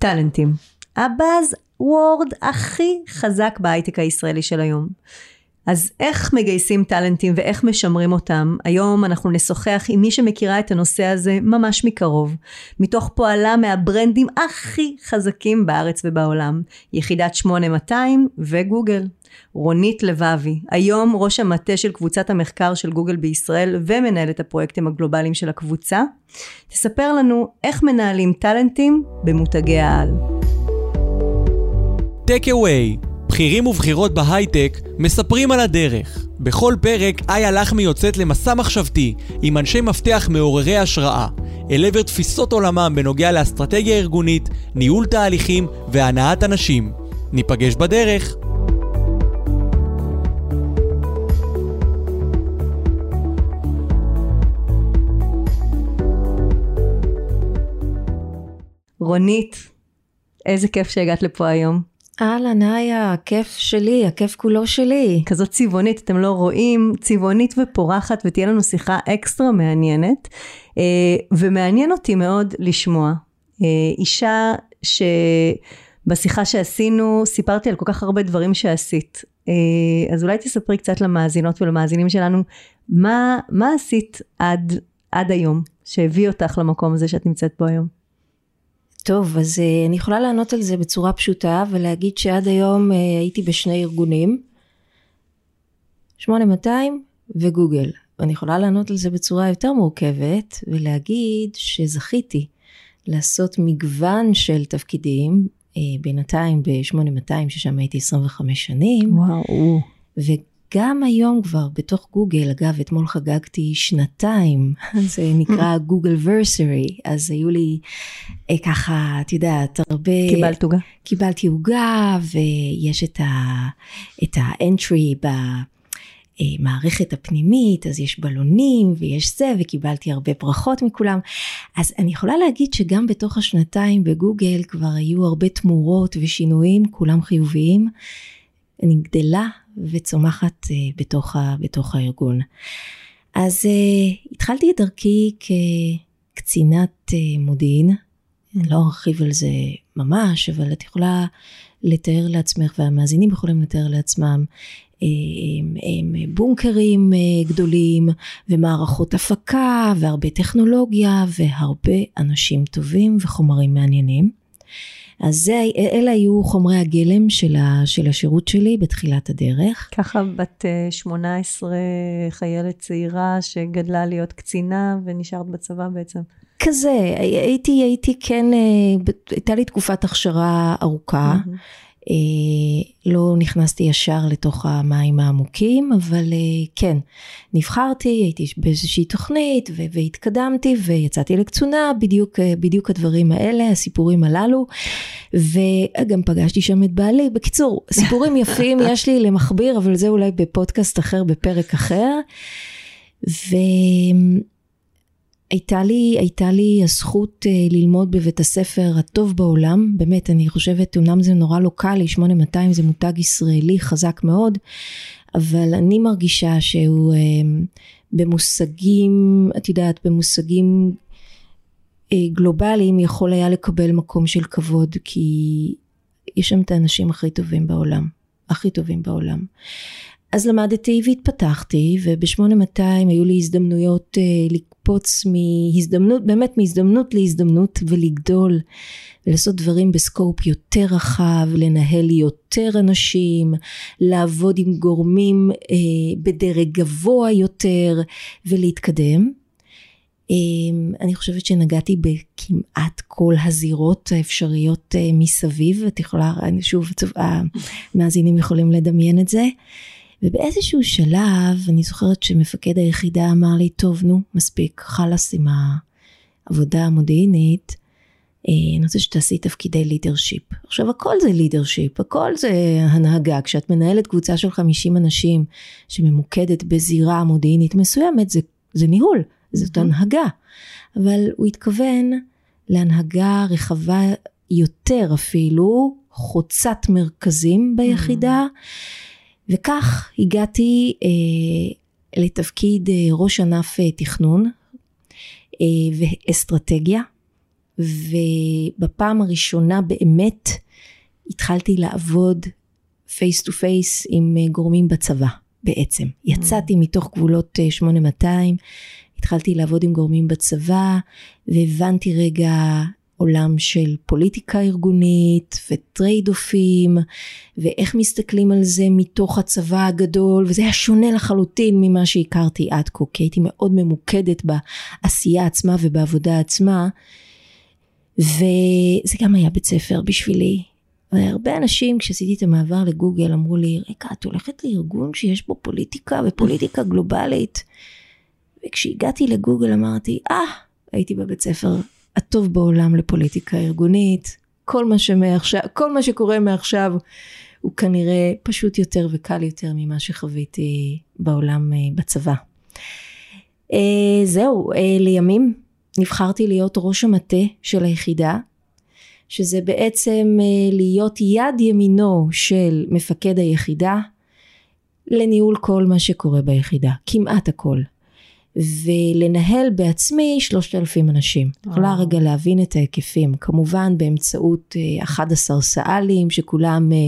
טאלנטים. הבאז וורד הכי חזק בהייטק הישראלי של היום. אז איך מגייסים טאלנטים ואיך משמרים אותם? היום אנחנו נשוחח עם מי שמכירה את הנושא הזה ממש מקרוב, מתוך פועלה מהברנדים הכי חזקים בארץ ובעולם, יחידת 8200 וגוגל. רונית לבבי, היום ראש המטה של קבוצת המחקר של גוגל בישראל ומנהלת הפרויקטים הגלובליים של הקבוצה, תספר לנו איך מנהלים טאלנטים במותגי העל. אווי, בכירים ובכירות בהייטק מספרים על הדרך. בכל פרק איה לחמי יוצאת למסע מחשבתי עם אנשי מפתח מעוררי השראה, אל עבר תפיסות עולמם בנוגע לאסטרטגיה ארגונית, ניהול תהליכים והנעת אנשים. ניפגש בדרך. רונית, איזה כיף שהגעת לפה היום. אהלן, איה, הכיף שלי, הכיף כולו שלי. כזאת צבעונית, אתם לא רואים, צבעונית ופורחת, ותהיה לנו שיחה אקסטרה מעניינת. אה, ומעניין אותי מאוד לשמוע. אה, אישה שבשיחה שעשינו, סיפרתי על כל כך הרבה דברים שעשית. אה, אז אולי תספרי קצת למאזינות ולמאזינים שלנו, מה, מה עשית עד, עד היום, שהביא אותך למקום הזה שאת נמצאת בו היום? טוב, אז uh, אני יכולה לענות על זה בצורה פשוטה ולהגיד שעד היום uh, הייתי בשני ארגונים, 8200 וגוגל. ואני יכולה לענות על זה בצורה יותר מורכבת ולהגיד שזכיתי לעשות מגוון של תפקידים, uh, בינתיים ב-8200 ששם הייתי 25 שנים. וואו. גם היום כבר בתוך גוגל, אגב אתמול חגגתי שנתיים, זה נקרא גוגל ורסרי, אז היו לי אה, ככה, את יודעת, הרבה... קיבלת עוגה? קיבלתי עוגה, ויש את, ה, את האנטרי במערכת הפנימית, אז יש בלונים ויש זה, וקיבלתי הרבה ברכות מכולם. אז אני יכולה להגיד שגם בתוך השנתיים בגוגל כבר היו הרבה תמורות ושינויים, כולם חיוביים. אני גדלה וצומחת uh, בתוך, ה, בתוך הארגון. אז uh, התחלתי את דרכי כקצינת uh, מודיעין, אני לא ארחיב על זה ממש, אבל את יכולה לתאר לעצמך, והמאזינים יכולים לתאר לעצמם, הם, הם בונקרים גדולים, ומערכות הפקה, והרבה טכנולוגיה, והרבה אנשים טובים וחומרים מעניינים. אז זה, אלה היו חומרי הגלם של, ה, של השירות שלי בתחילת הדרך. ככה בת 18 אה, חיילת צעירה שגדלה להיות קצינה ונשארת בצבא בעצם. כזה, הייתי, הייתי כן, אה, הייתה לי תקופת הכשרה ארוכה. Mm-hmm. אה, לא נכנסתי ישר לתוך המים העמוקים, אבל אה, כן, נבחרתי, הייתי באיזושהי תוכנית והתקדמתי ויצאתי לקצונה, בדיוק, אה, בדיוק הדברים האלה, הסיפורים הללו, וגם פגשתי שם את בעלי. בקיצור, סיפורים יפים יש לי למכביר, אבל זה אולי בפודקאסט אחר, בפרק אחר. ו... הייתה לי, הייתה לי הזכות uh, ללמוד בבית הספר הטוב בעולם, באמת, אני חושבת, אמנם זה נורא לוקאלי, 8200 זה מותג ישראלי חזק מאוד, אבל אני מרגישה שהוא uh, במושגים, את יודעת, במושגים uh, גלובליים יכול היה לקבל מקום של כבוד, כי יש שם את האנשים הכי טובים בעולם, הכי טובים בעולם. אז למדתי והתפתחתי, וב-8200 היו לי הזדמנויות uh, לקפוץ מהזדמנות, באמת מהזדמנות להזדמנות ולגדול ולעשות דברים בסקופ יותר רחב, לנהל יותר אנשים, לעבוד עם גורמים אה, בדרג גבוה יותר ולהתקדם. אה, אני חושבת שנגעתי בכמעט כל הזירות האפשריות אה, מסביב, את יכולה, שוב, המאזינים יכולים לדמיין את זה. ובאיזשהו שלב אני זוכרת שמפקד היחידה אמר לי, טוב נו, מספיק, חלאס עם העבודה המודיעינית, אה, אני רוצה שתעשי תפקידי לידרשיפ. עכשיו הכל זה לידרשיפ, הכל זה הנהגה. כשאת מנהלת קבוצה של 50 אנשים שממוקדת בזירה מודיעינית מסוימת, זה, זה ניהול, זאת mm-hmm. הנהגה. אבל הוא התכוון להנהגה רחבה יותר אפילו, חוצת מרכזים ביחידה. Mm-hmm. וכך הגעתי אה, לתפקיד אה, ראש ענף אה, תכנון אה, ואסטרטגיה, ובפעם הראשונה באמת התחלתי לעבוד face to face עם אה, גורמים בצבא בעצם. יצאתי מתוך גבולות 8200, התחלתי לעבוד עם גורמים בצבא והבנתי רגע עולם של פוליטיקה ארגונית ו trade-offים ואיך מסתכלים על זה מתוך הצבא הגדול וזה היה שונה לחלוטין ממה שהכרתי עד כה כי הייתי מאוד ממוקדת בעשייה עצמה ובעבודה עצמה וזה גם היה בית ספר בשבילי. והרבה אנשים כשעשיתי את המעבר לגוגל אמרו לי רגע את הולכת לארגון שיש בו פוליטיקה ופוליטיקה גלובלית וכשהגעתי לגוגל אמרתי אה ah, הייתי בבית ספר הטוב בעולם לפוליטיקה ארגונית, כל מה, שמעכשיו, כל מה שקורה מעכשיו הוא כנראה פשוט יותר וקל יותר ממה שחוויתי בעולם אה, בצבא. אה, זהו, אה, לימים נבחרתי להיות ראש המטה של היחידה, שזה בעצם להיות יד ימינו של מפקד היחידה לניהול כל מה שקורה ביחידה, כמעט הכל. ולנהל בעצמי שלושת אלפים אנשים. אני יכולה רגע להבין את ההיקפים, כמובן באמצעות 11 אה, סא"לים שכולם אה,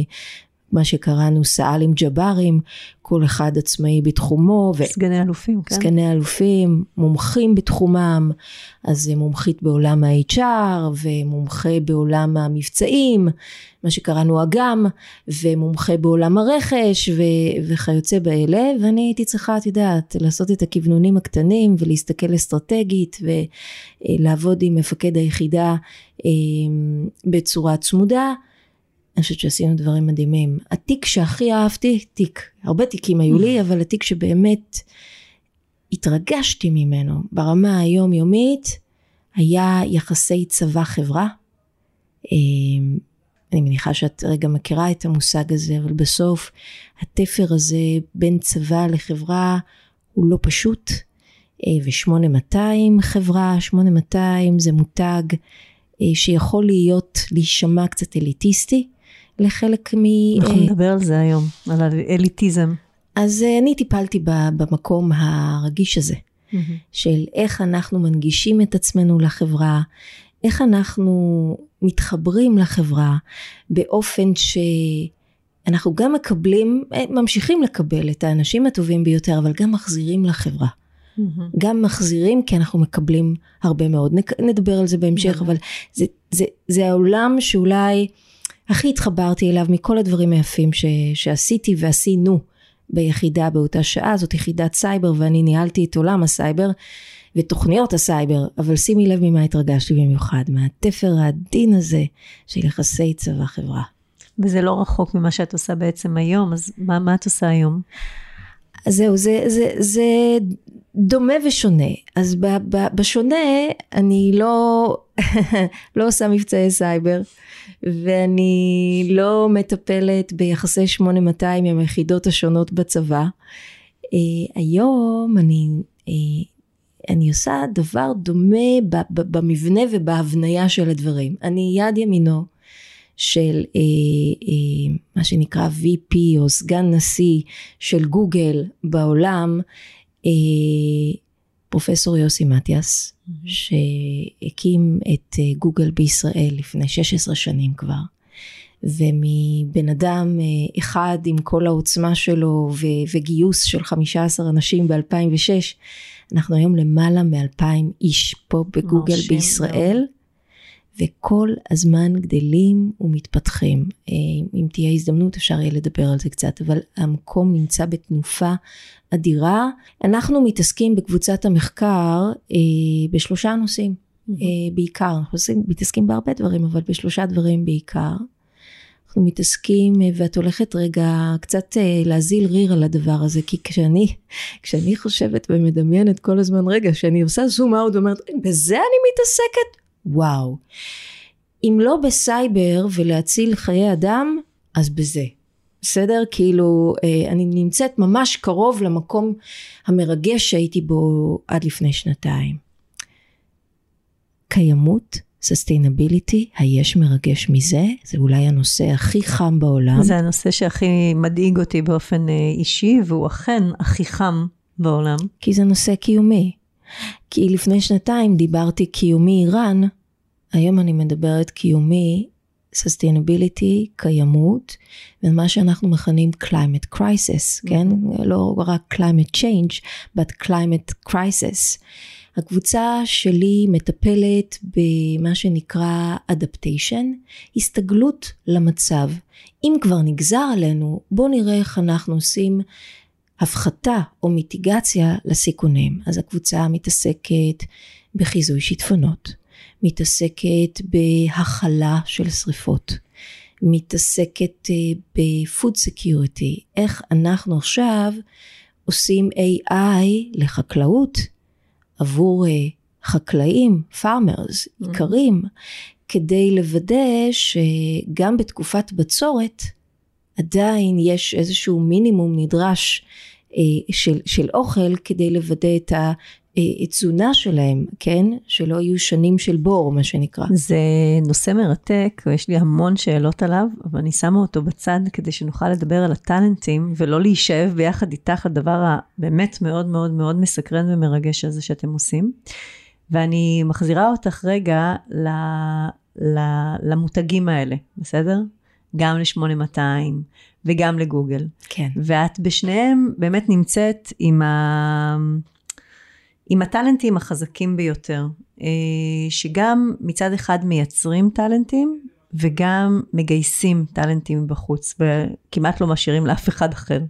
מה שקראנו סא"לים ג'בארים, כל אחד עצמאי בתחומו. סגני אלופים, כן. סגני אלופים, מומחים בתחומם, אז מומחית בעולם ה-HR ומומחה בעולם המבצעים, מה שקראנו אגם, ומומחה בעולם הרכש ו- וכיוצא באלה, ואני הייתי צריכה, את יודעת, לעשות את הכוונונים הקטנים ולהסתכל אסטרטגית ולעבוד עם מפקד היחידה אה, בצורה צמודה. אני חושבת שעשינו דברים מדהימים. התיק שהכי אהבתי, תיק, הרבה תיקים היו לי, אבל התיק שבאמת התרגשתי ממנו ברמה היומיומית, היה יחסי צבא חברה. אמ, אני מניחה שאת רגע מכירה את המושג הזה, אבל בסוף התפר הזה בין צבא לחברה הוא לא פשוט. אה, ו-8200 חברה, 8200 זה מותג אה, שיכול להיות, להישמע קצת אליטיסטי, לחלק מ... אנחנו אה, נדבר על זה היום, על האליטיזם. אז אה, אני טיפלתי במקום הרגיש הזה, mm-hmm. של איך אנחנו מנגישים את עצמנו לחברה, איך אנחנו מתחברים לחברה באופן שאנחנו גם מקבלים, אה, ממשיכים לקבל את האנשים הטובים ביותר, אבל גם מחזירים לחברה. Mm-hmm. גם מחזירים כי אנחנו מקבלים הרבה מאוד. נדבר על זה בהמשך, mm-hmm. אבל זה, זה, זה העולם שאולי... הכי התחברתי אליו מכל הדברים היפים ש, שעשיתי ועשינו ביחידה באותה שעה, זאת יחידת סייבר ואני ניהלתי את עולם הסייבר ותוכניות הסייבר, אבל שימי לב ממה התרגשתי במיוחד, מהתפר העדין הזה של יחסי צבא חברה. וזה לא רחוק ממה שאת עושה בעצם היום, אז מה, מה את עושה היום? אז זהו, זה, זה, זה דומה ושונה. אז ב, ב, בשונה, אני לא, לא עושה מבצעי סייבר. ואני לא מטפלת ביחסי 8200 עם היחידות השונות בצבא. Uh, היום אני, uh, אני עושה דבר דומה במבנה ובהבניה של הדברים. אני יד ימינו של uh, uh, מה שנקרא VP או סגן נשיא של גוגל בעולם. Uh, פרופסור יוסי מתיאס, mm-hmm. שהקים את אה, גוגל בישראל לפני 16 שנים כבר. ומבן אדם אה, אחד עם כל העוצמה שלו ו- וגיוס של 15 אנשים ב-2006, אנחנו היום למעלה מ-2,000 איש פה בגוגל בישראל. מאוד. וכל הזמן גדלים ומתפתחים. אה, אם תהיה הזדמנות אפשר יהיה לדבר על זה קצת, אבל המקום נמצא בתנופה אדירה. אנחנו מתעסקים בקבוצת המחקר אה, בשלושה נושאים mm-hmm. בעיקר, אנחנו מתעסקים בהרבה דברים, אבל בשלושה דברים בעיקר. אנחנו מתעסקים, ואת הולכת רגע קצת להזיל ריר על הדבר הזה, כי כשאני, כשאני חושבת ומדמיינת כל הזמן, רגע, כשאני עושה זום אאוט ואומרת, בזה אני מתעסקת? וואו. אם לא בסייבר ולהציל חיי אדם, אז בזה. בסדר? כאילו, אה, אני נמצאת ממש קרוב למקום המרגש שהייתי בו עד לפני שנתיים. קיימות, sustainability, היש מרגש מזה? זה אולי הנושא הכי חם בעולם. זה הנושא שהכי מדאיג אותי באופן אה, אישי, והוא אכן הכי חם בעולם. כי זה נושא קיומי. כי לפני שנתיים דיברתי קיומי איראן, היום אני מדברת קיומי, sustainability, קיימות, ומה שאנחנו מכנים climate crisis, כן? לא רק climate change, but climate crisis. הקבוצה שלי מטפלת במה שנקרא adaptation, הסתגלות למצב. אם כבר נגזר עלינו, בואו נראה איך אנחנו עושים הפחתה או מיטיגציה לסיכונים. אז הקבוצה מתעסקת בחיזוי שיטפונות, מתעסקת בהכלה של שריפות, מתעסקת אה, ב-food security, איך אנחנו עכשיו עושים AI לחקלאות עבור אה, חקלאים, farmers, איכרים, כדי לוודא שגם בתקופת בצורת עדיין יש איזשהו מינימום נדרש של, של אוכל כדי לוודא את התזונה שלהם, כן? שלא יהיו שנים של בור, מה שנקרא. זה נושא מרתק, ויש לי המון שאלות עליו, אבל אני שמה אותו בצד כדי שנוכל לדבר על הטאלנטים, ולא להישאב ביחד איתך הדבר הבאמת מאוד מאוד מאוד מסקרן ומרגש הזה שאתם עושים. ואני מחזירה אותך רגע ל, ל, למותגים האלה, בסדר? גם ל-8200 וגם לגוגל. כן. ואת בשניהם באמת נמצאת עם, ה... עם הטאלנטים החזקים ביותר, אה, שגם מצד אחד מייצרים טאלנטים, וגם מגייסים טאלנטים בחוץ, וכמעט לא משאירים לאף אחד אחר.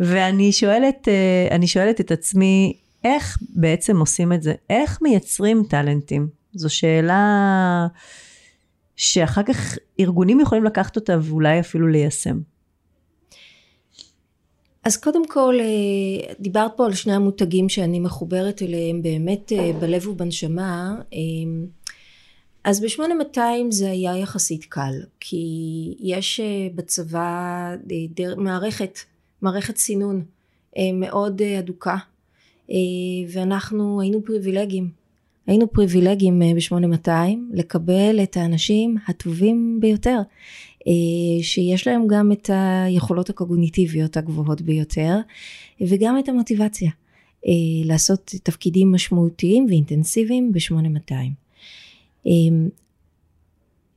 ואני שואלת, אה, שואלת את עצמי, איך בעצם עושים את זה? איך מייצרים טאלנטים? זו שאלה שאחר כך ארגונים יכולים לקחת אותה ואולי אפילו ליישם. אז קודם כל, אה, דיברת פה על שני המותגים שאני מחוברת אליהם באמת אה, בלב ובנשמה. אה, אז ב-8200 זה היה יחסית קל, כי יש בצבא מערכת, מערכת סינון מאוד אדוקה, ואנחנו היינו פריבילגיים. היינו פריבילגיים ב-8200 לקבל את האנשים הטובים ביותר. אה, שיש להם גם את היכולות הקוגניטיביות הגבוהות ביותר וגם את המוטיבציה אה, לעשות תפקידים משמעותיים ואינטנסיביים ב-8200. אה,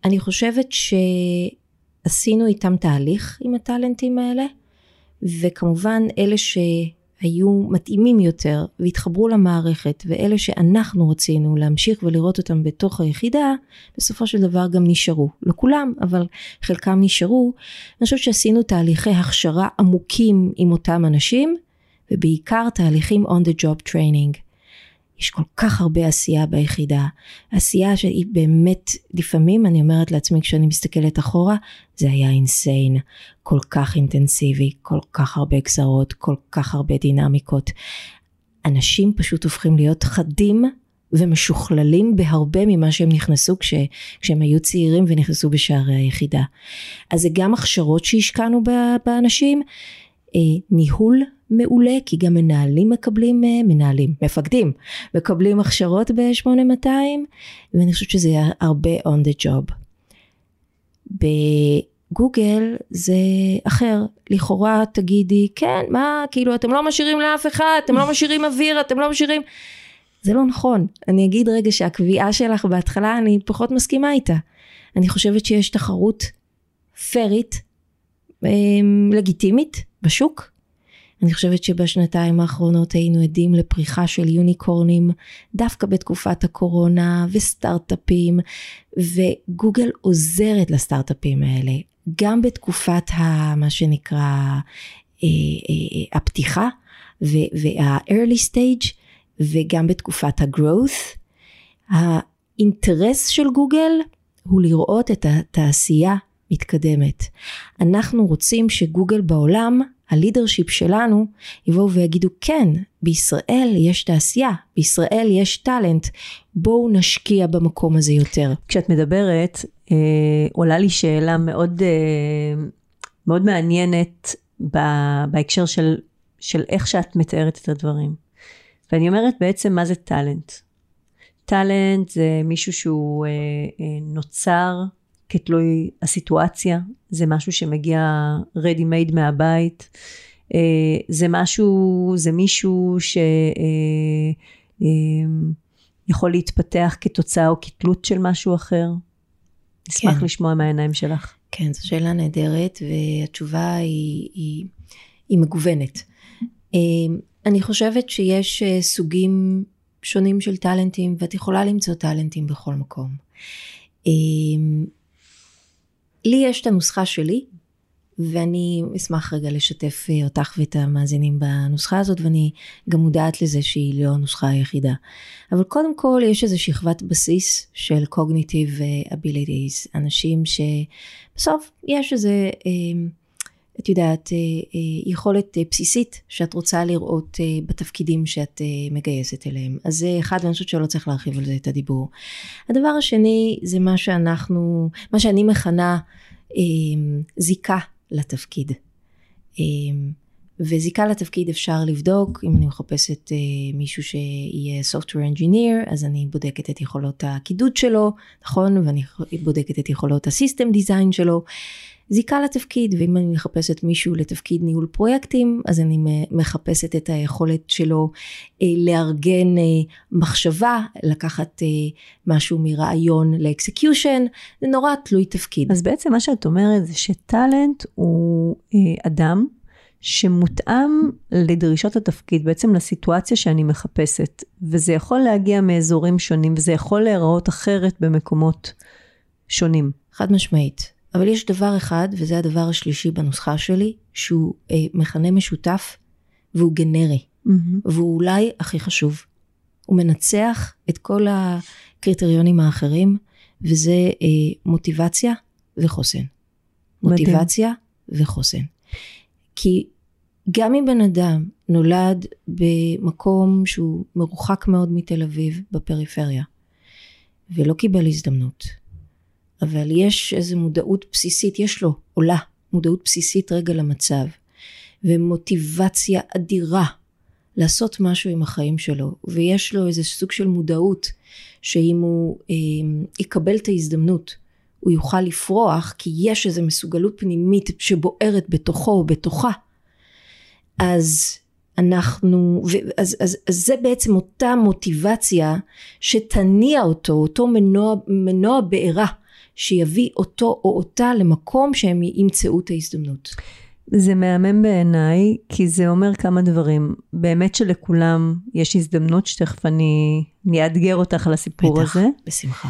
אני חושבת שעשינו איתם תהליך עם הטאלנטים האלה וכמובן אלה ש... היו מתאימים יותר והתחברו למערכת ואלה שאנחנו רצינו להמשיך ולראות אותם בתוך היחידה בסופו של דבר גם נשארו. לא כולם אבל חלקם נשארו. אני חושבת שעשינו תהליכי הכשרה עמוקים עם אותם אנשים ובעיקר תהליכים on the job training יש כל כך הרבה עשייה ביחידה. עשייה שהיא באמת, לפעמים אני אומרת לעצמי כשאני מסתכלת אחורה, זה היה אינסיין. כל כך אינטנסיבי, כל כך הרבה גזרות, כל כך הרבה דינמיקות. אנשים פשוט הופכים להיות חדים ומשוכללים בהרבה ממה שהם נכנסו כש, כשהם היו צעירים ונכנסו בשערי היחידה. אז זה גם הכשרות שהשקענו באנשים, ניהול מעולה, כי גם מנהלים מקבלים, אה, מנהלים, מפקדים, מקבלים הכשרות ב-8200, ואני חושבת שזה הרבה on the job. בגוגל זה אחר, לכאורה תגידי, כן, מה, כאילו אתם לא משאירים לאף אחד, אתם לא משאירים אוויר, אתם לא משאירים... זה לא נכון. אני אגיד רגע שהקביעה שלך בהתחלה, אני פחות מסכימה איתה. אני חושבת שיש תחרות פיירית, אמ, לגיטימית, בשוק, אני חושבת שבשנתיים האחרונות היינו עדים לפריחה של יוניקורנים דווקא בתקופת הקורונה וסטארט-אפים וגוגל עוזרת לסטארט-אפים האלה גם בתקופת ה, מה שנקרא אה, אה, הפתיחה וה-early stage וגם בתקופת ה-growth. האינטרס של גוגל הוא לראות את התעשייה מתקדמת. אנחנו רוצים שגוגל בעולם הלידרשיפ שלנו יבואו ויגידו כן, בישראל יש תעשייה, בישראל יש טאלנט, בואו נשקיע במקום הזה יותר. כשאת מדברת, אה, עולה לי שאלה מאוד, אה, מאוד מעניינת בהקשר של, של איך שאת מתארת את הדברים. ואני אומרת בעצם מה זה טאלנט. טאלנט זה מישהו שהוא אה, אה, נוצר כתלוי הסיטואציה, זה משהו שמגיע ready made מהבית, אה, זה משהו, זה מישהו שיכול יכול להתפתח כתוצאה או כתלות של משהו אחר? נשמח כן. לשמוע מהעיניים שלך. כן, זו שאלה נהדרת, והתשובה היא, היא, היא מגוונת. אני חושבת שיש אה, סוגים שונים של טאלנטים, ואת יכולה למצוא טאלנטים בכל מקום. לי יש את הנוסחה שלי, ואני אשמח רגע לשתף אה, אותך ואת המאזינים בנוסחה הזאת, ואני גם מודעת לזה שהיא לא הנוסחה היחידה. אבל קודם כל יש איזו שכבת בסיס של cognitive אה, abilities, אנשים שבסוף יש איזה, אה, את יודעת, יכולת בסיסית שאת רוצה לראות בתפקידים שאת מגייסת אליהם. אז זה אחד, ואני חושבת שלא צריך להרחיב על זה את הדיבור. הדבר השני זה מה שאנחנו, מה שאני מכנה זיקה לתפקיד. וזיקה לתפקיד אפשר לבדוק, אם אני מחפשת מישהו שיהיה software engineer, אז אני בודקת את יכולות הקידוד שלו, נכון? ואני בודקת את יכולות הסיסטם דיזיין שלו. זיקה לתפקיד, ואם אני מחפשת מישהו לתפקיד ניהול פרויקטים, אז אני מחפשת את היכולת שלו לארגן מחשבה, לקחת משהו מרעיון לאקסקיושן, זה נורא תלוי תפקיד. אז בעצם מה שאת אומרת זה שטאלנט הוא אדם שמותאם לדרישות התפקיד, בעצם לסיטואציה שאני מחפשת, וזה יכול להגיע מאזורים שונים, וזה יכול להיראות אחרת במקומות שונים. חד משמעית. אבל יש דבר אחד, וזה הדבר השלישי בנוסחה שלי, שהוא אה, מכנה משותף והוא גנרי. Mm-hmm. והוא אולי הכי חשוב. הוא מנצח את כל הקריטריונים האחרים, וזה אה, מוטיבציה וחוסן. מוטיבציה וחוסן. כי גם אם בן אדם נולד במקום שהוא מרוחק מאוד מתל אביב, בפריפריה, ולא קיבל הזדמנות, אבל יש איזו מודעות בסיסית, יש לו, עולה, מודעות בסיסית רגע למצב, ומוטיבציה אדירה לעשות משהו עם החיים שלו, ויש לו איזה סוג של מודעות שאם הוא אה, יקבל את ההזדמנות, הוא יוכל לפרוח, כי יש איזו מסוגלות פנימית שבוערת בתוכו או בתוכה. אז אנחנו, אז, אז, אז זה בעצם אותה מוטיבציה שתניע אותו, אותו מנוע, מנוע בעירה שיביא אותו או אותה למקום שהם ימצאו את ההזדמנות. זה מהמם בעיניי, כי זה אומר כמה דברים. באמת שלכולם יש הזדמנות שתכף אני, אאתגר אותך על הסיפור בטח, הזה. בשמחה.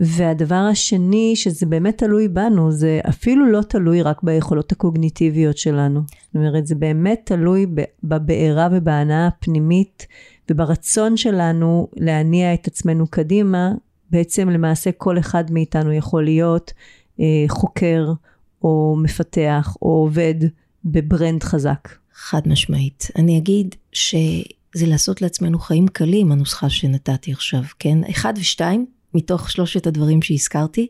והדבר השני, שזה באמת תלוי בנו, זה אפילו לא תלוי רק ביכולות הקוגניטיביות שלנו. זאת אומרת, זה באמת תלוי בבעירה ובהנאה הפנימית וברצון שלנו להניע את עצמנו קדימה. בעצם למעשה כל אחד מאיתנו יכול להיות אה, חוקר או מפתח או עובד בברנד חזק. חד משמעית. אני אגיד שזה לעשות לעצמנו חיים קלים, הנוסחה שנתתי עכשיו, כן? אחד ושתיים, מתוך שלושת הדברים שהזכרתי,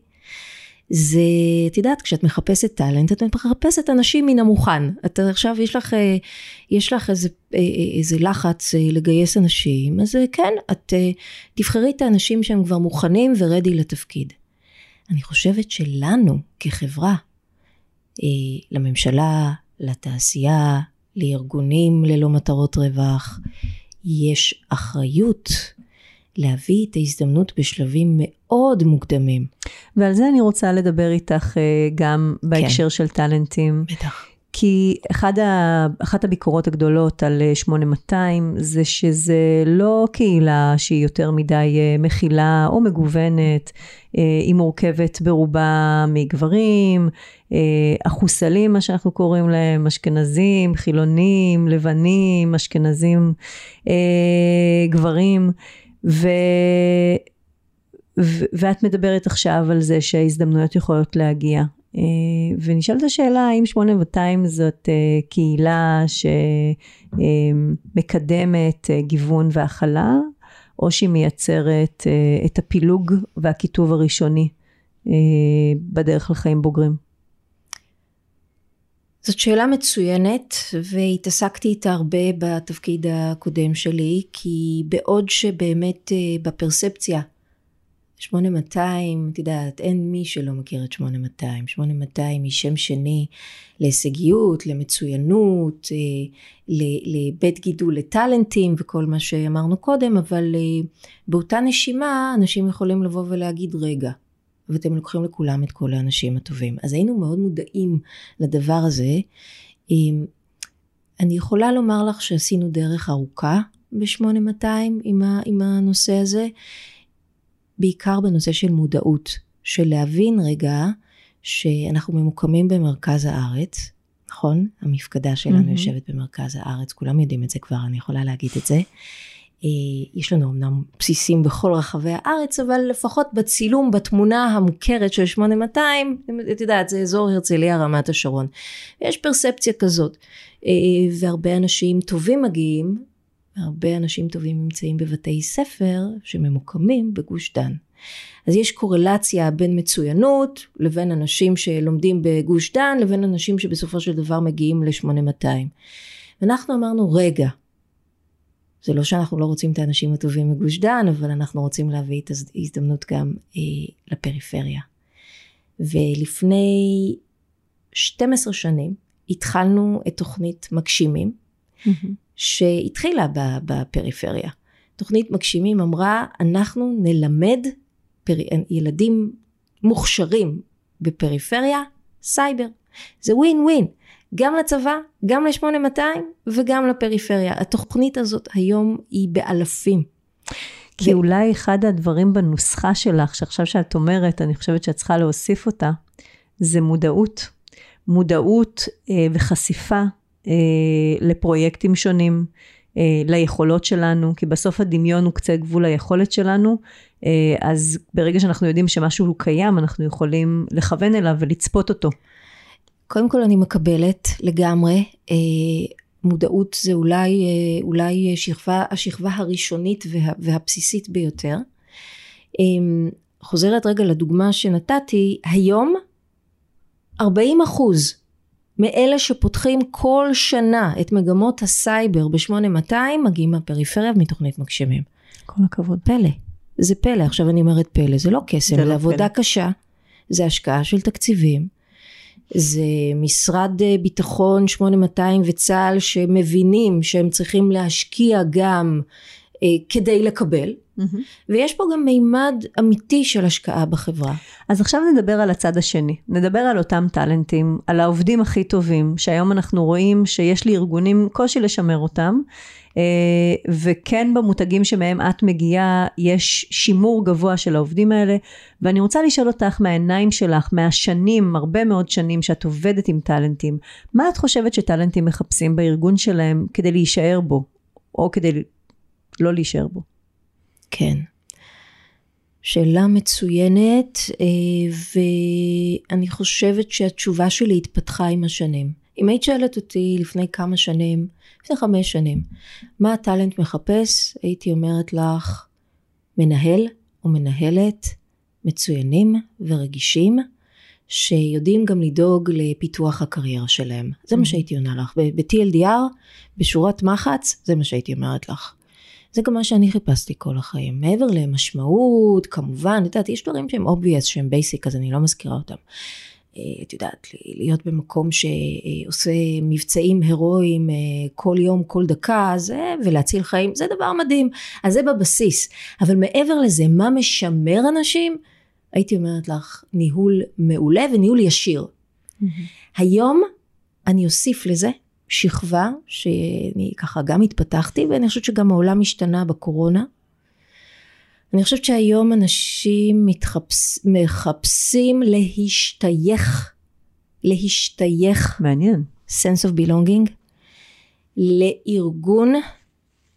זה, את יודעת, כשאת מחפשת טאלנט, את מחפשת אנשים מן המוכן. את עכשיו, יש לך, יש לך איזה, איזה לחץ לגייס אנשים, אז כן, את תבחרי את האנשים שהם כבר מוכנים ורדי לתפקיד. אני חושבת שלנו, כחברה, לממשלה, לתעשייה, לארגונים ללא מטרות רווח, יש אחריות להביא את ההזדמנות בשלבים מאוד מוקדמים. ועל זה אני רוצה לדבר איתך גם בהקשר כן. של טאלנטים. בטח. כי אחד ה, אחת הביקורות הגדולות על 8200 זה שזה לא קהילה שהיא יותר מדי מכילה או מגוונת, היא מורכבת ברובה מגברים, החוסלים מה שאנחנו קוראים להם, אשכנזים, חילונים, לבנים, אשכנזים, גברים. ו... ו... ואת מדברת עכשיו על זה שההזדמנויות יכולות להגיע. ונשאלת השאלה האם 8200 זאת קהילה שמקדמת גיוון והכלה, או שהיא מייצרת את הפילוג והקיטוב הראשוני בדרך לחיים בוגרים. זאת שאלה מצוינת והתעסקתי איתה הרבה בתפקיד הקודם שלי כי בעוד שבאמת בפרספציה 8200, את יודעת, אין מי שלא מכיר את 8200. 8200 היא שם שני להישגיות, למצוינות, אה, לבית גידול לטאלנטים וכל מה שאמרנו קודם, אבל אה, באותה נשימה אנשים יכולים לבוא ולהגיד, רגע, ואתם לוקחים לכולם את כל האנשים הטובים. אז היינו מאוד מודעים לדבר הזה. אה, אני יכולה לומר לך שעשינו דרך ארוכה ב-8200 עם, עם הנושא הזה. בעיקר בנושא של מודעות, של להבין רגע שאנחנו ממוקמים במרכז הארץ, נכון? המפקדה שלנו mm-hmm. יושבת במרכז הארץ, כולם יודעים את זה כבר, אני יכולה להגיד את זה. אה, יש לנו אמנם בסיסים בכל רחבי הארץ, אבל לפחות בצילום, בתמונה המוכרת של 8200, את יודעת, זה אזור הרצליה, רמת השרון. יש פרספציה כזאת, אה, והרבה אנשים טובים מגיעים, הרבה אנשים טובים נמצאים בבתי ספר שממוקמים בגוש דן. אז יש קורלציה בין מצוינות לבין אנשים שלומדים בגוש דן לבין אנשים שבסופו של דבר מגיעים ל-8200. ואנחנו אמרנו רגע, זה לא שאנחנו לא רוצים את האנשים הטובים מגוש דן, אבל אנחנו רוצים להביא את ההזדמנות גם אה, לפריפריה. ולפני 12 שנים התחלנו את תוכנית מגשימים, mm-hmm. שהתחילה בפריפריה. תוכנית מגשימים אמרה, אנחנו נלמד פר... ילדים מוכשרים בפריפריה סייבר. זה ווין ווין, גם לצבא, גם ל-8200 וגם לפריפריה. התוכנית הזאת היום היא באלפים. כי ו... אולי אחד הדברים בנוסחה שלך, שעכשיו שאת אומרת, אני חושבת שאת צריכה להוסיף אותה, זה מודעות. מודעות אה, וחשיפה אה, לפרויקטים שונים, אה, ליכולות שלנו, כי בסוף הדמיון הוא קצה גבול היכולת שלנו, אה, אז ברגע שאנחנו יודעים שמשהו הוא קיים, אנחנו יכולים לכוון אליו ולצפות אותו. קודם כל אני מקבלת לגמרי, מודעות זה אולי, אולי שכבה, השכבה הראשונית וה, והבסיסית ביותר. חוזרת רגע לדוגמה שנתתי, היום 40 אחוז מאלה שפותחים כל שנה את מגמות הסייבר ב-8200 מגיעים מהפריפריה ומתוכנית מגשימים. כל הכבוד. פלא. זה פלא. עכשיו אני אומרת פלא, זה לא קסם, זה, זה לא עבודה פלא. קשה, זה השקעה של תקציבים, זה משרד אה, ביטחון 8200 וצה"ל שמבינים שהם צריכים להשקיע גם אה, כדי לקבל. Mm-hmm. ויש פה גם מימד אמיתי של השקעה בחברה. אז עכשיו נדבר על הצד השני. נדבר על אותם טאלנטים, על העובדים הכי טובים, שהיום אנחנו רואים שיש לארגונים קושי לשמר אותם, וכן במותגים שמהם את מגיעה יש שימור גבוה של העובדים האלה, ואני רוצה לשאול אותך מהעיניים שלך, מהשנים, הרבה מאוד שנים שאת עובדת עם טאלנטים, מה את חושבת שטאלנטים מחפשים בארגון שלהם כדי להישאר בו, או כדי לא להישאר בו? כן. שאלה מצוינת, אה, ואני חושבת שהתשובה שלי התפתחה עם השנים. אם היית שואלת אותי לפני כמה שנים, לפני חמש שנים, מה הטאלנט מחפש, הייתי אומרת לך, מנהל או מנהלת מצוינים ורגישים, שיודעים גם לדאוג לפיתוח הקריירה שלהם. זה מה mm-hmm. שהייתי עונה לך. ב-TLDR, בשורת מחץ, זה מה שהייתי אומרת לך. זה גם מה שאני חיפשתי כל החיים. מעבר למשמעות, כמובן, את יודעת, יש דברים שהם obvious, שהם basic, אז אני לא מזכירה אותם. אה, את יודעת, להיות במקום שעושה מבצעים הירואיים אה, כל יום, כל דקה, זה, ולהציל חיים, זה דבר מדהים. אז זה בבסיס. אבל מעבר לזה, מה משמר אנשים? הייתי אומרת לך, ניהול מעולה וניהול ישיר. Mm-hmm. היום אני אוסיף לזה שכבה שאני ככה גם התפתחתי ואני חושבת שגם העולם השתנה בקורונה. אני חושבת שהיום אנשים מתחפש, מחפשים להשתייך, להשתייך. מעניין. sense of belonging, לארגון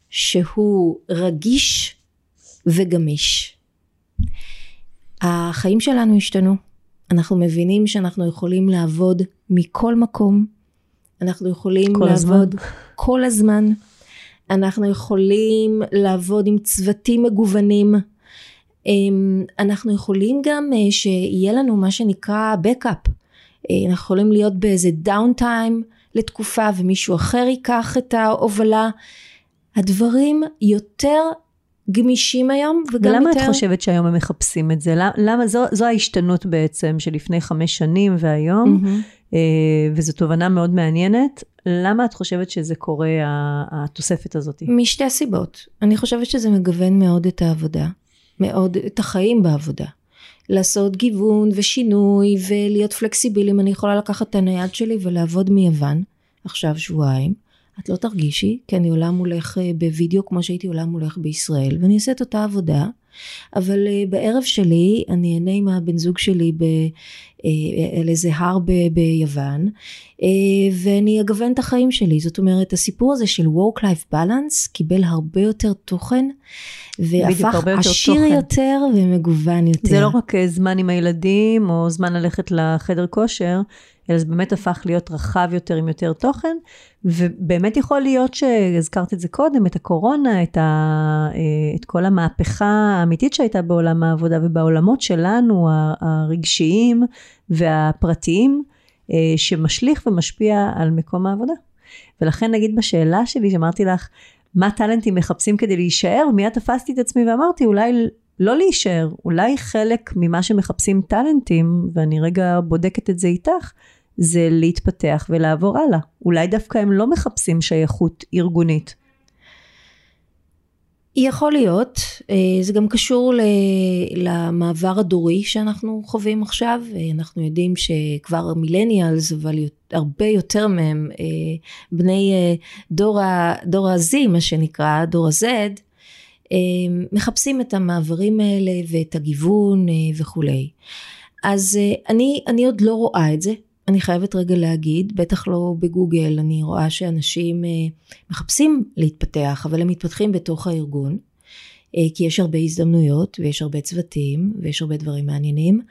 שהוא רגיש וגמיש. החיים שלנו השתנו. אנחנו מבינים שאנחנו יכולים לעבוד מכל מקום, אנחנו יכולים כל לעבוד הזמן. כל הזמן. אנחנו יכולים לעבוד עם צוותים מגוונים. אמ, אנחנו יכולים גם אה, שיהיה לנו מה שנקרא backup. אה, אנחנו יכולים להיות באיזה דאון טיים לתקופה ומישהו אחר ייקח את ההובלה. הדברים יותר גמישים היום, וגם ולמה יותר... את חושבת שהיום הם מחפשים את זה? למה, זו, זו ההשתנות בעצם שלפני חמש שנים והיום, מהמם. אה, וזו תובנה מאוד מעניינת. למה את חושבת שזה קורה, התוספת הזאת? משתי סיבות. אני חושבת שזה מגוון מאוד את העבודה, מאוד את החיים בעבודה. לעשות גיוון ושינוי ולהיות פלקסיביליים. אני יכולה לקחת את הנייד שלי ולעבוד מיוון, עכשיו שבועיים. את לא תרגישי, כי אני עולה מולך אה, בווידאו כמו שהייתי עולה מולך בישראל, ואני אעשה את אותה עבודה, אבל אה, בערב שלי אני אהנה עם הבן זוג שלי ב, אה, על איזה הר ב, ביוון, אה, ואני אגוון את החיים שלי. זאת אומרת, הסיפור הזה של Work-Life Balance קיבל הרבה יותר תוכן, והפך יותר עשיר תוכן. יותר ומגוון יותר. זה לא רק זמן עם הילדים, או זמן ללכת לחדר כושר, אלא זה באמת הפך להיות רחב יותר עם יותר תוכן, ובאמת יכול להיות שהזכרת את זה קודם, את הקורונה, את, ה, אה, את כל המהפכה האמיתית שהייתה בעולם העבודה ובעולמות שלנו, הרגשיים והפרטיים, אה, שמשליך ומשפיע על מקום העבודה. ולכן נגיד בשאלה שלי, שאמרתי לך, מה טאלנטים מחפשים כדי להישאר, מיד תפסתי את עצמי ואמרתי, אולי לא להישאר, אולי חלק ממה שמחפשים טאלנטים, ואני רגע בודקת את זה איתך, זה להתפתח ולעבור הלאה. אולי דווקא הם לא מחפשים שייכות ארגונית. יכול להיות, אה, זה גם קשור למעבר הדורי שאנחנו חווים עכשיו, אה, אנחנו יודעים שכבר מילניאלס, אבל הרבה יותר מהם אה, בני דור ה-Z, מה שנקרא, דור ה-Z, מחפשים את המעברים האלה ואת הגיוון אה, וכולי. אז אה, אני, אני עוד לא רואה את זה, אני חייבת רגע להגיד, בטח לא בגוגל, אני רואה שאנשים אה, מחפשים להתפתח, אבל הם מתפתחים בתוך הארגון, כי יש הרבה הזדמנויות, ויש הרבה צוותים, ויש הרבה דברים מעניינים,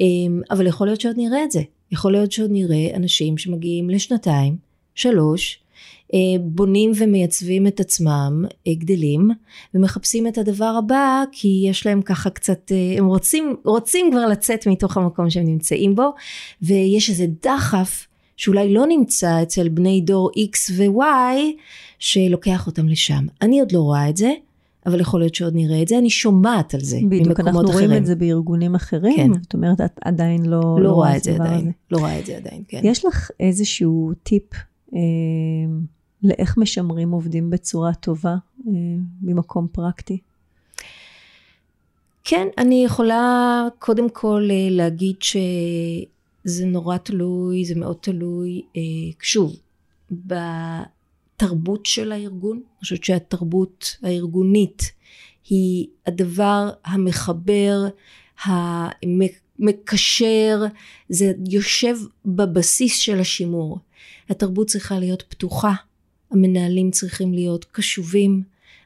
אה, אבל יכול להיות שעוד נראה את זה. יכול להיות שעוד נראה אנשים שמגיעים לשנתיים, שלוש, בונים ומייצבים את עצמם, אה, גדלים, ומחפשים את הדבר הבא, כי יש להם ככה קצת, אה, הם רוצים, רוצים כבר לצאת מתוך המקום שהם נמצאים בו, ויש איזה דחף שאולי לא נמצא אצל בני דור X ו-Y, שלוקח אותם לשם. אני עוד לא רואה את זה, אבל יכול להיות שעוד נראה את זה, אני שומעת על זה בדיוק, ממקומות אנחנו אחרים. רואים את זה בארגונים אחרים, כן. זאת אומרת, את עדיין לא, לא רואה את זה עדיין, הזה. לא רואה את זה עדיין, כן. יש לך איזשהו טיפ אה, לאיך משמרים עובדים בצורה טובה, אה, ממקום פרקטי? כן, אני יכולה קודם כל אה, להגיד שזה נורא תלוי, זה מאוד תלוי, אה, שוב, בתרבות של הארגון. אני חושבת שהתרבות הארגונית היא הדבר המחבר, המקשר, זה יושב בבסיס של השימור. התרבות צריכה להיות פתוחה, המנהלים צריכים להיות קשובים.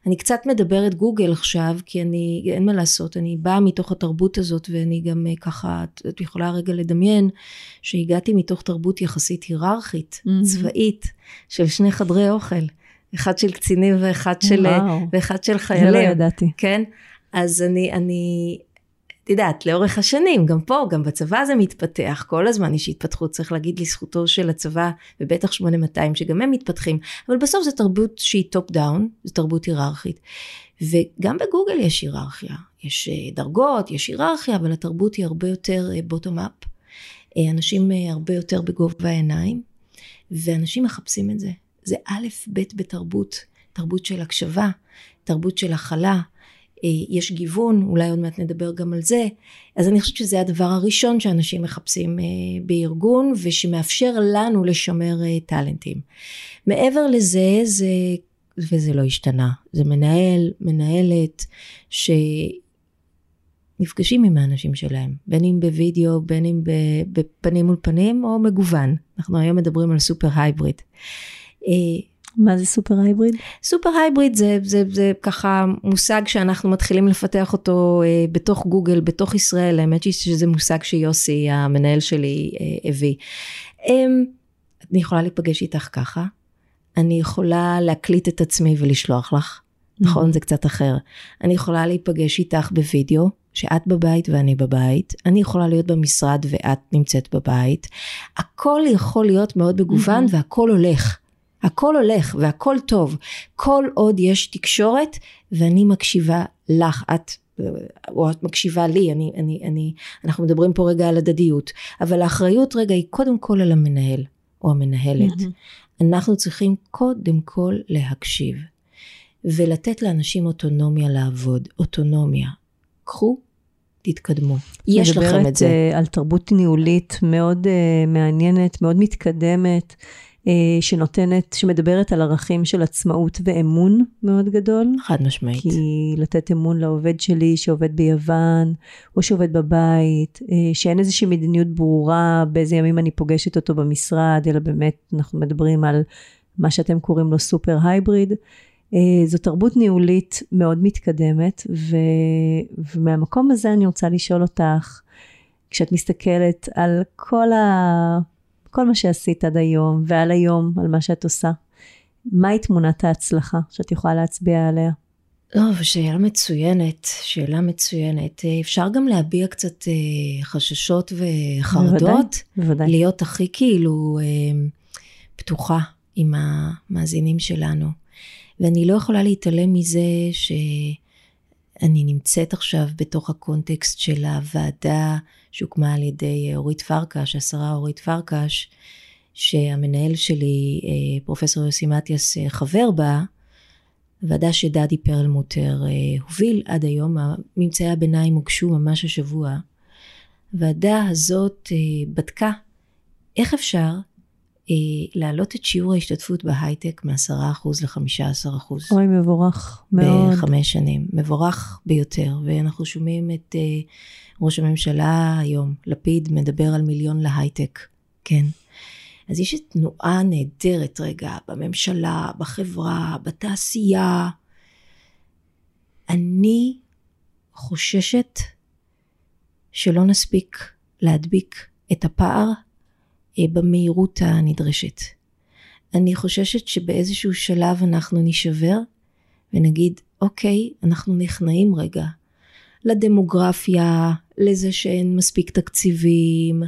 אני קצת מדברת גוגל עכשיו, כי אני, אין מה לעשות, אני באה מתוך התרבות הזאת, ואני גם אה, ככה, את, את יכולה רגע לדמיין, שהגעתי מתוך תרבות יחסית היררכית, מהמם. צבאית, של שני חדרי אוכל, אחד של קצינים ואחד של, וואו. ואחד של זה לא חיילים. ידעתי. כן? אז אני, אני, את יודעת, לאורך השנים, גם פה, גם בצבא זה מתפתח, כל הזמן יש התפתחות, צריך להגיד לזכותו של הצבא, ובטח 8200, שגם הם מתפתחים, אבל בסוף זו תרבות שהיא top down, זו תרבות היררכית. וגם בגוגל יש היררכיה, יש אה, דרגות, יש היררכיה, אבל התרבות היא הרבה יותר bottom up. אנשים אה, הרבה יותר בגובה העיניים, ואנשים מחפשים את זה. זה א' ב' בתרבות, תרבות של הקשבה, תרבות של הכלה, אה, יש גיוון, אולי עוד מעט נדבר גם על זה. אז אני חושבת שזה הדבר הראשון שאנשים מחפשים אה, בארגון, ושמאפשר לנו לשמר אה, טאלנטים. מעבר לזה, זה, וזה לא השתנה, זה מנהל, מנהלת, שנפגשים עם האנשים שלהם, בין אם בווידאו, בין אם בפנים מול פנים, או מגוון. אנחנו היום מדברים על super hybrid. מה זה super hybrid? super hybrid זה, זה, זה ככה מושג שאנחנו מתחילים לפתח אותו אה, בתוך גוגל, בתוך ישראל, האמת היא שזה מושג שיוסי, המנהל שלי, אה, הביא. אה, אני יכולה להיפגש איתך ככה, אני יכולה להקליט את עצמי ולשלוח לך, נכון? זה קצת אחר. אני יכולה להיפגש איתך בווידאו, שאת בבית ואני בבית, אני יכולה להיות במשרד ואת נמצאת בבית. הכל יכול להיות מאוד מגוון והכל הולך. הכל הולך והכל טוב. כל עוד יש תקשורת ואני מקשיבה לך, את או את מקשיבה לי, אני, אני, אני, אנחנו מדברים פה רגע על הדדיות, אבל האחריות רגע היא קודם כל על המנהל או המנהלת. Mm-hmm. אנחנו צריכים קודם כל להקשיב ולתת לאנשים אוטונומיה לעבוד, אוטונומיה. קחו, תתקדמו. יש לכם את זה. מדברת על תרבות ניהולית מאוד uh, מעניינת, מאוד מתקדמת. אה, שנותנת, שמדברת על ערכים של עצמאות ואמון מאוד גדול. חד משמעית. כי לתת אמון לעובד שלי שעובד ביוון, או שעובד בבית, אה, שאין איזושהי מדיניות ברורה באיזה ימים אני פוגשת אותו במשרד, אלא באמת אנחנו מדברים על מה שאתם קוראים לו סופר הייבריד. אה, זו תרבות ניהולית מאוד מתקדמת, ו... ומהמקום הזה אני רוצה לשאול אותך, כשאת מסתכלת על כל ה... כל מה שעשית עד היום, ועל היום, על מה שאת עושה. מהי תמונת ההצלחה שאת יכולה להצביע עליה? טוב, שאלה מצוינת, שאלה מצוינת. אפשר גם להביע קצת אה, חששות וחרדות. בוודאי, בוודאי. להיות הכי כאילו אה, פתוחה עם המאזינים שלנו. ואני לא יכולה להתעלם מזה שאני נמצאת עכשיו בתוך הקונטקסט של הוועדה שהוקמה על ידי אה, אורית פרקש, השרה אורית פרקש, שהמנהל שלי, אה, פרופסור יוסי מתיאס, אה, חבר בה, ועדה שדדי פרלמוטר הוביל עד היום, ממצאי הביניים הוגשו ממש השבוע. הוועדה הזאת בדקה איך אפשר להעלות את שיעור ההשתתפות בהייטק מ-10% ל-15%. אוי, מבורך מאוד. בחמש שנים. מבורך ביותר. ואנחנו שומעים את ראש הממשלה היום, לפיד, מדבר על מיליון להייטק, כן. אז יש תנועה נהדרת רגע בממשלה, בחברה, בתעשייה. אני חוששת שלא נספיק להדביק את הפער אה, במהירות הנדרשת. אני חוששת שבאיזשהו שלב אנחנו נשבר ונגיד, אוקיי, אנחנו נכנעים רגע לדמוגרפיה, לזה שאין מספיק תקציבים.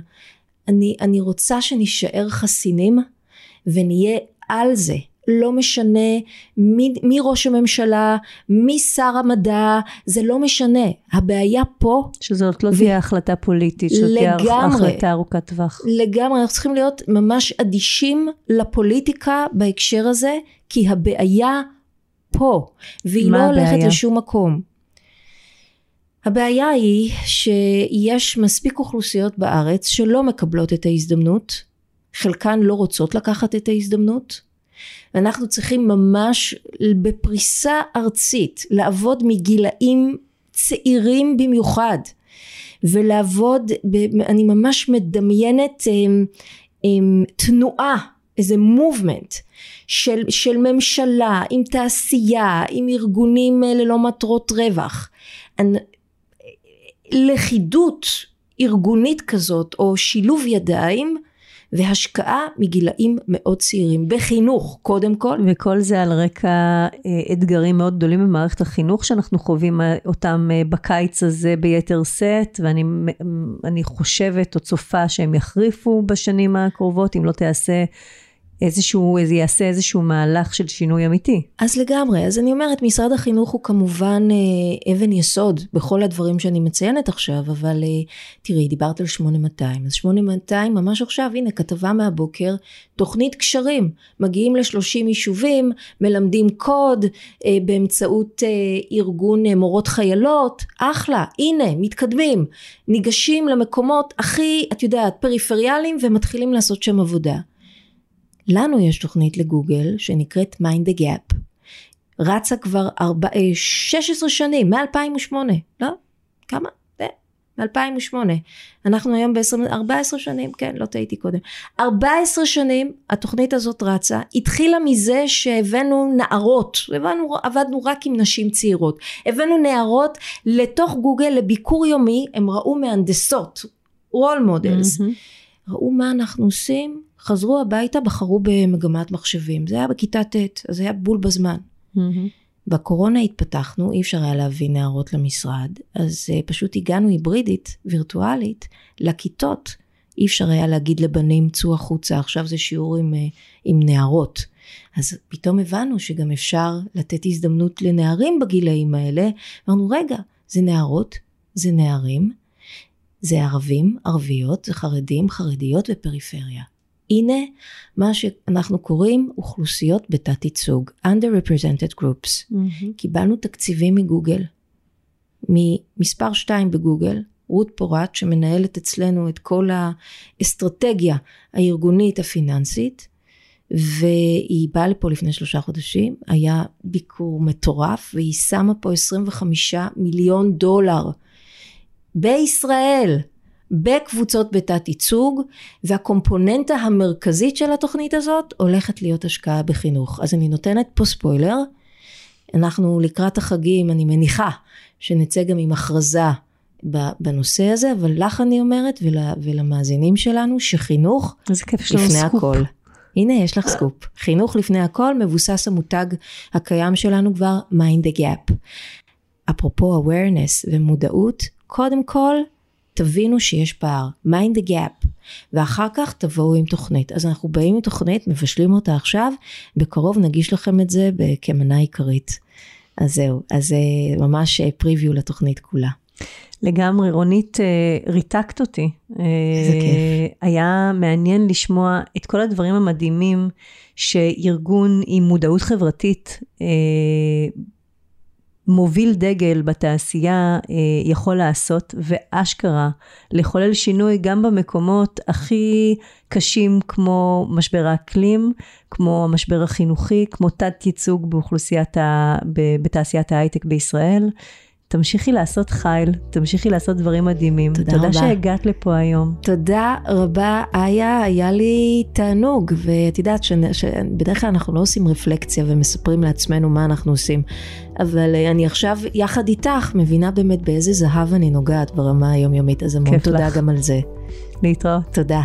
אני, אני רוצה שנישאר חסינים ונהיה על זה. לא משנה מי, מי ראש הממשלה, מי שר המדע, זה לא משנה. הבעיה פה... שזאת לא ו... תהיה החלטה פוליטית, זאת תהיה החלטה ארוכת טווח. לגמרי, אנחנו צריכים להיות ממש אדישים לפוליטיקה בהקשר הזה, כי הבעיה פה, והיא לא הולכת הבעיה? לשום מקום. הבעיה היא שיש מספיק אוכלוסיות בארץ שלא מקבלות את ההזדמנות, חלקן לא רוצות לקחת את ההזדמנות, ואנחנו צריכים ממש בפריסה ארצית לעבוד מגילאים צעירים במיוחד ולעבוד, אני ממש מדמיינת עם, עם תנועה, איזה מובמנט של, של ממשלה, עם תעשייה, עם ארגונים ללא מטרות רווח. לכידות ארגונית כזאת או שילוב ידיים והשקעה מגילאים מאוד צעירים בחינוך קודם כל. וכל זה על רקע אה, אתגרים מאוד גדולים במערכת החינוך שאנחנו חווים אה, אותם אה, בקיץ הזה ביתר שאת ואני חושבת או צופה שהם יחריפו בשנים הקרובות אם לא תיעשה איזשהו, זה יעשה איזשהו מהלך של שינוי אמיתי. אז לגמרי, אז אני אומרת, משרד החינוך הוא כמובן אה, אבן יסוד בכל הדברים שאני מציינת עכשיו, אבל אה, תראי, דיברת על 8200, אז 8200 ממש עכשיו, הנה כתבה מהבוקר, תוכנית קשרים, מגיעים ל-30 יישובים, מלמדים קוד אה, באמצעות אה, ארגון אה, מורות חיילות, אחלה, הנה, מתקדמים, ניגשים למקומות הכי, את יודעת, פריפריאליים ומתחילים לעשות שם עבודה. לנו יש תוכנית לגוגל שנקראת Mind the Gap. רצה כבר 4, 16 שנים, מ-2008, לא? כמה? מ-2008. אנחנו היום ב-14 שנים, כן, לא טעיתי קודם. 14 שנים התוכנית הזאת רצה, התחילה מזה שהבאנו נערות, הבאנו, עבדנו רק עם נשים צעירות. הבאנו נערות לתוך גוגל לביקור יומי, הם ראו מהנדסות, role models. Mm-hmm. ראו מה אנחנו עושים, חזרו הביתה, בחרו במגמת מחשבים. זה היה בכיתה ט', אז זה היה בול בזמן. Mm-hmm. בקורונה התפתחנו, אי אפשר היה להביא נערות למשרד, אז uh, פשוט הגענו היברידית, וירטואלית, לכיתות. אי אפשר היה להגיד לבנים, צאו החוצה, עכשיו זה שיעור עם, uh, עם נערות. אז פתאום הבנו שגם אפשר לתת הזדמנות לנערים בגילאים האלה. אמרנו, רגע, זה נערות, זה נערים, זה ערבים, ערביות, זה חרדים, חרדיות ופריפריה. הנה מה שאנחנו קוראים אוכלוסיות בתת ייצוג, under-represented groups. Mm-hmm. קיבלנו תקציבים מגוגל, ממספר 2 בגוגל, רות פורט שמנהלת אצלנו את כל האסטרטגיה הארגונית הפיננסית, והיא באה לפה לפני שלושה חודשים, היה ביקור מטורף, והיא שמה פה 25 מיליון דולר בישראל בקבוצות בתת ייצוג, והקומפוננטה המרכזית של התוכנית הזאת הולכת להיות השקעה בחינוך. אז אני נותנת פה ספוילר, אנחנו לקראת החגים, אני מניחה שנצא גם עם הכרזה בנושא הזה, אבל לך אני אומרת ול, ולמאזינים שלנו שחינוך לפני הכל. הנה יש לך סקופ. חינוך לפני הכל מבוסס המותג הקיים שלנו כבר mind the gap. אפרופו awareness ומודעות, קודם כל תבינו שיש פער, mind the gap, ואחר כך תבואו עם תוכנית. אז אנחנו באים עם תוכנית, מבשלים אותה עכשיו, בקרוב נגיש לכם את זה כמנה עיקרית. אז זהו, אז זה ממש פריוויו לתוכנית כולה. לגמרי, רונית, אה, ריתקת אותי. איזה כיף. היה מעניין לשמוע את כל הדברים המדהימים שארגון עם מודעות חברתית אה, מוביל דגל בתעשייה אה, יכול לעשות, ואשכרה לחולל שינוי גם במקומות הכי קשים כמו משבר האקלים, כמו המשבר החינוכי, כמו תת ייצוג באוכלוסיית, ה... בתעשיית ההייטק בישראל. תמשיכי לעשות חייל, תמשיכי לעשות דברים מדהימים. תודה, תודה רבה. תודה שהגעת לפה היום. תודה רבה, איה, היה לי תענוג, ואת יודעת שבדרך כלל אנחנו לא עושים רפלקציה ומספרים לעצמנו מה אנחנו עושים, אבל אה, אני עכשיו יחד איתך מבינה באמת באיזה זהב אני נוגעת ברמה היומיומית, אז המון תודה לך. גם על זה. להתראות. תודה.